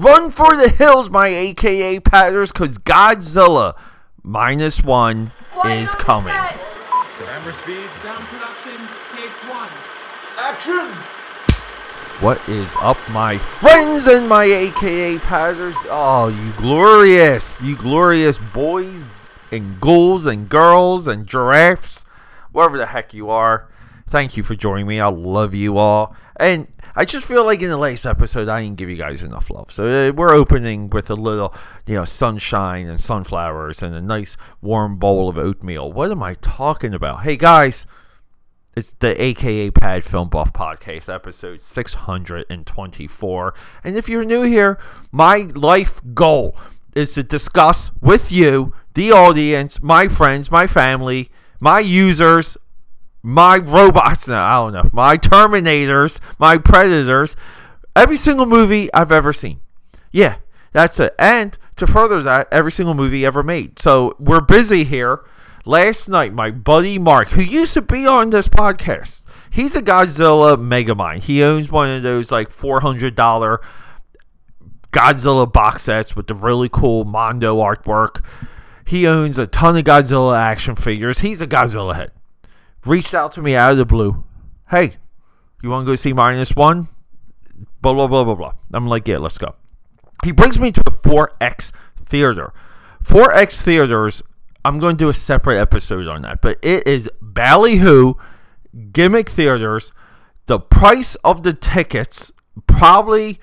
Run for the hills, my AKA Padders, because Godzilla minus one is coming. Camera speed. Sound production, take one. Action! What is up, my friends and my AKA Padders? Oh, you glorious, you glorious boys and ghouls and girls and giraffes, wherever the heck you are. Thank you for joining me. I love you all. And I just feel like in the latest episode, I didn't give you guys enough love. So uh, we're opening with a little, you know, sunshine and sunflowers and a nice warm bowl of oatmeal. What am I talking about? Hey, guys. It's the AKA Pad Film Buff Podcast, episode 624. And if you're new here, my life goal is to discuss with you, the audience, my friends, my family, my users, my robots, no, I don't know, my Terminators, my Predators, every single movie I've ever seen. Yeah, that's it. And to further that, every single movie ever made. So we're busy here. Last night, my buddy Mark, who used to be on this podcast, he's a Godzilla Megamind. He owns one of those like $400 Godzilla box sets with the really cool Mondo artwork. He owns a ton of Godzilla action figures. He's a Godzilla head. Reached out to me out of the blue. Hey, you want to go see minus one? Blah, blah, blah, blah, blah. I'm like, yeah, let's go. He brings me to a 4X theater. 4X theaters, I'm going to do a separate episode on that, but it is ballyhoo gimmick theaters. The price of the tickets probably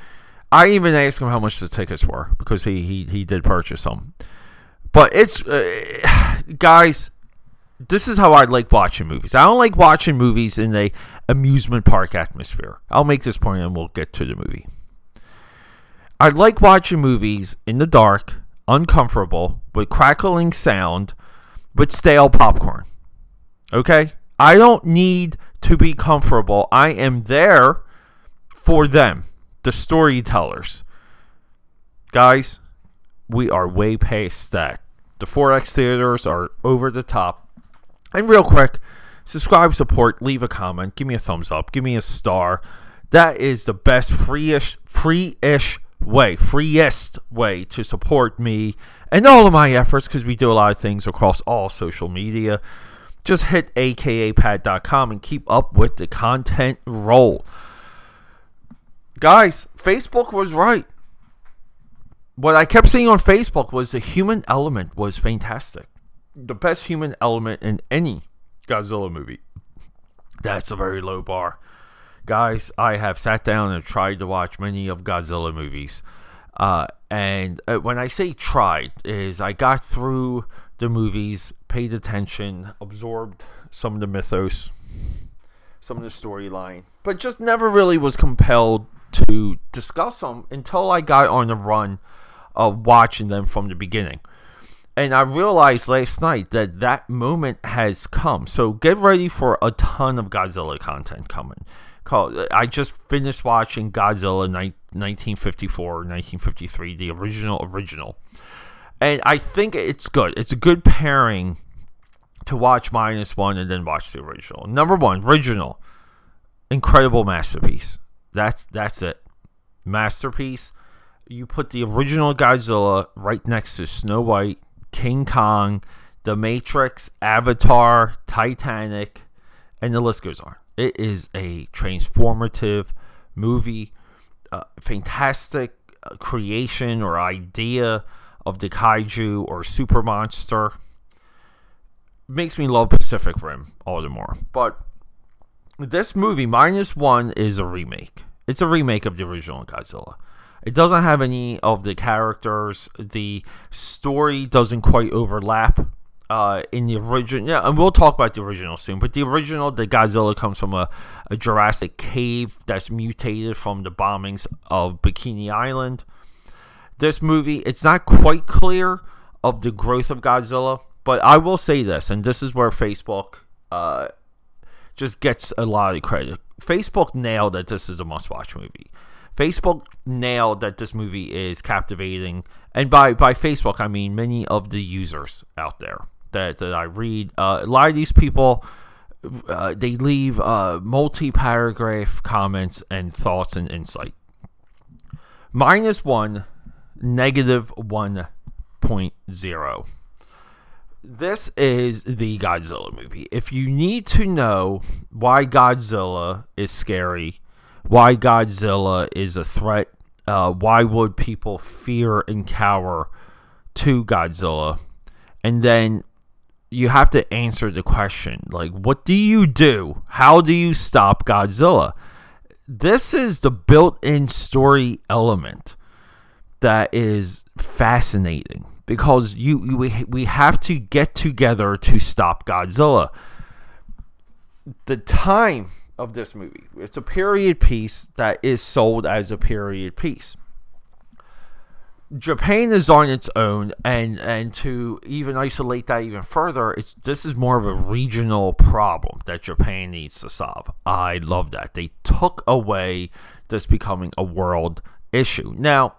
I even asked him how much the tickets were because he he, he did purchase some. But it's uh, guys, this is how I like watching movies. I don't like watching movies in a amusement park atmosphere. I'll make this point and we'll get to the movie. I like watching movies in the dark, uncomfortable, with crackling sound, with stale popcorn. Okay? I don't need to be comfortable. I am there for them, the storytellers. Guys, we are way past that. The 4X theaters are over the top. And real quick, subscribe, support, leave a comment, give me a thumbs up, give me a star. That is the best free-ish, free-ish way, freest way to support me and all of my efforts because we do a lot of things across all social media. Just hit akapad.com and keep up with the content roll. Guys, Facebook was right. What I kept seeing on Facebook was the human element was fantastic. The best human element in any Godzilla movie. That's a very low bar. Guys, I have sat down and tried to watch many of Godzilla movies. Uh, and uh, when I say tried, is I got through the movies, paid attention, absorbed some of the mythos, some of the storyline, but just never really was compelled to discuss them until I got on the run of watching them from the beginning. And I realized last night that that moment has come. So get ready for a ton of Godzilla content coming. I just finished watching Godzilla 1954, 1953, the original original. And I think it's good. It's a good pairing to watch minus one and then watch the original. Number one, original, incredible masterpiece. That's that's it, masterpiece. You put the original Godzilla right next to Snow White, King Kong, The Matrix, Avatar, Titanic, and the list goes on. It is a transformative movie, uh, fantastic creation or idea of the kaiju or super monster. Makes me love Pacific Rim all the more. But this movie, minus one, is a remake. It's a remake of the original Godzilla. It doesn't have any of the characters. The story doesn't quite overlap uh, in the original. Yeah, and we'll talk about the original soon. But the original, the Godzilla comes from a, a Jurassic cave that's mutated from the bombings of Bikini Island. This movie, it's not quite clear of the growth of Godzilla, but I will say this, and this is where Facebook uh, just gets a lot of credit. Facebook nailed that this is a must-watch movie. Facebook nailed that this movie is captivating, and by by Facebook I mean many of the users out there that, that I read. Uh, a lot of these people, uh, they leave uh, multi paragraph comments and thoughts and insight. minus one, negative 1.0. This is the Godzilla movie. If you need to know why Godzilla is scary, why Godzilla is a threat, uh, why would people fear and cower to Godzilla, and then you have to answer the question like, what do you do? How do you stop Godzilla? This is the built in story element that is fascinating because you, you we, we have to get together to stop Godzilla. The time of this movie, it's a period piece that is sold as a period piece. Japan is on its own, and and to even isolate that even further, it's this is more of a regional problem that Japan needs to solve. I love that they took away this becoming a world issue. Now,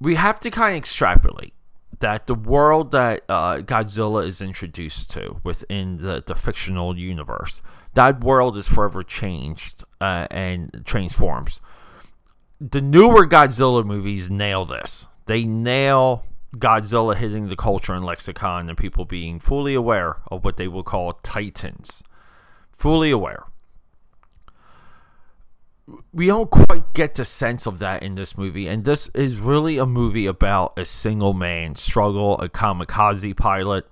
we have to kind of extrapolate that the world that uh, Godzilla is introduced to within the, the fictional universe, that world is forever changed uh, and transforms. The newer Godzilla movies nail this. They nail Godzilla hitting the culture and lexicon and people being fully aware of what they will call titans. Fully aware we don't quite get the sense of that in this movie and this is really a movie about a single man struggle a kamikaze pilot.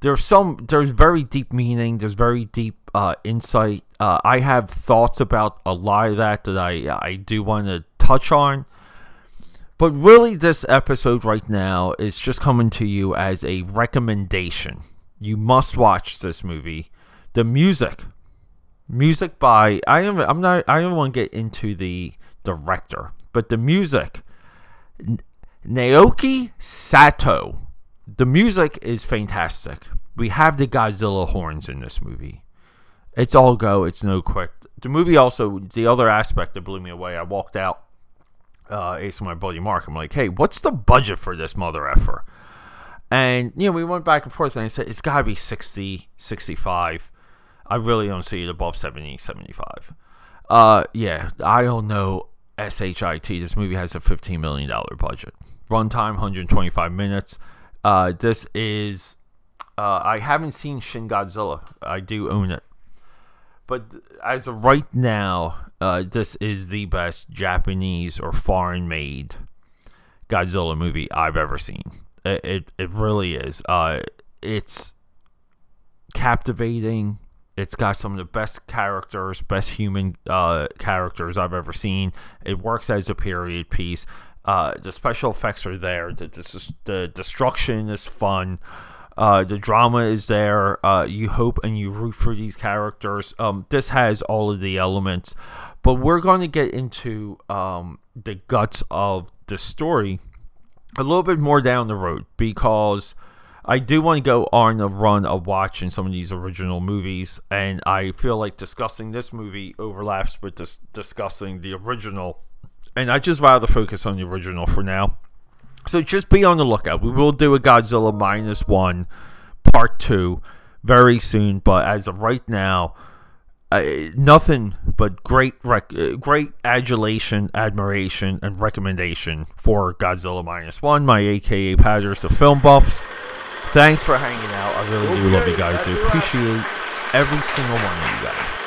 There's some there's very deep meaning there's very deep uh, insight. Uh, i have thoughts about a lot of that that i i do want to touch on. But really this episode right now is just coming to you as a recommendation. You must watch this movie. The music music by I am I'm not I don't want to get into the director, but the music Naoki Sato. The music is fantastic. We have the Godzilla horns in this movie. It's all go. It's no quick. The movie also the other aspect that blew me away. I walked out, uh, asking my buddy Mark. I'm like, hey, what's the budget for this mother effer? And you know, we went back and forth, and I said it's got to be 60, 65. I really don't see it above 70, 75. Uh, yeah, I don't know SHIT. This movie has a $15 million budget. Runtime, 125 minutes. Uh, this is. Uh, I haven't seen Shin Godzilla. I do own it. But as of right now, uh, this is the best Japanese or foreign made Godzilla movie I've ever seen. It, it, it really is. Uh, it's captivating it's got some of the best characters, best human uh, characters I've ever seen. It works as a period piece. Uh, the special effects are there. The, the, the destruction is fun. Uh, the drama is there. Uh, you hope and you root for these characters. Um, this has all of the elements, but we're going to get into um, the guts of the story a little bit more down the road because I do want to go on a run of watching some of these original movies, and I feel like discussing this movie overlaps with dis- discussing the original, and I just rather focus on the original for now. So just be on the lookout. We will do a Godzilla minus one, part two, very soon. But as of right now, uh, nothing but great, rec- great adulation, admiration, and recommendation for Godzilla minus one. My AKA Padders, the film buffs. Thanks for hanging out. I really do love you guys. I appreciate every single one of you guys.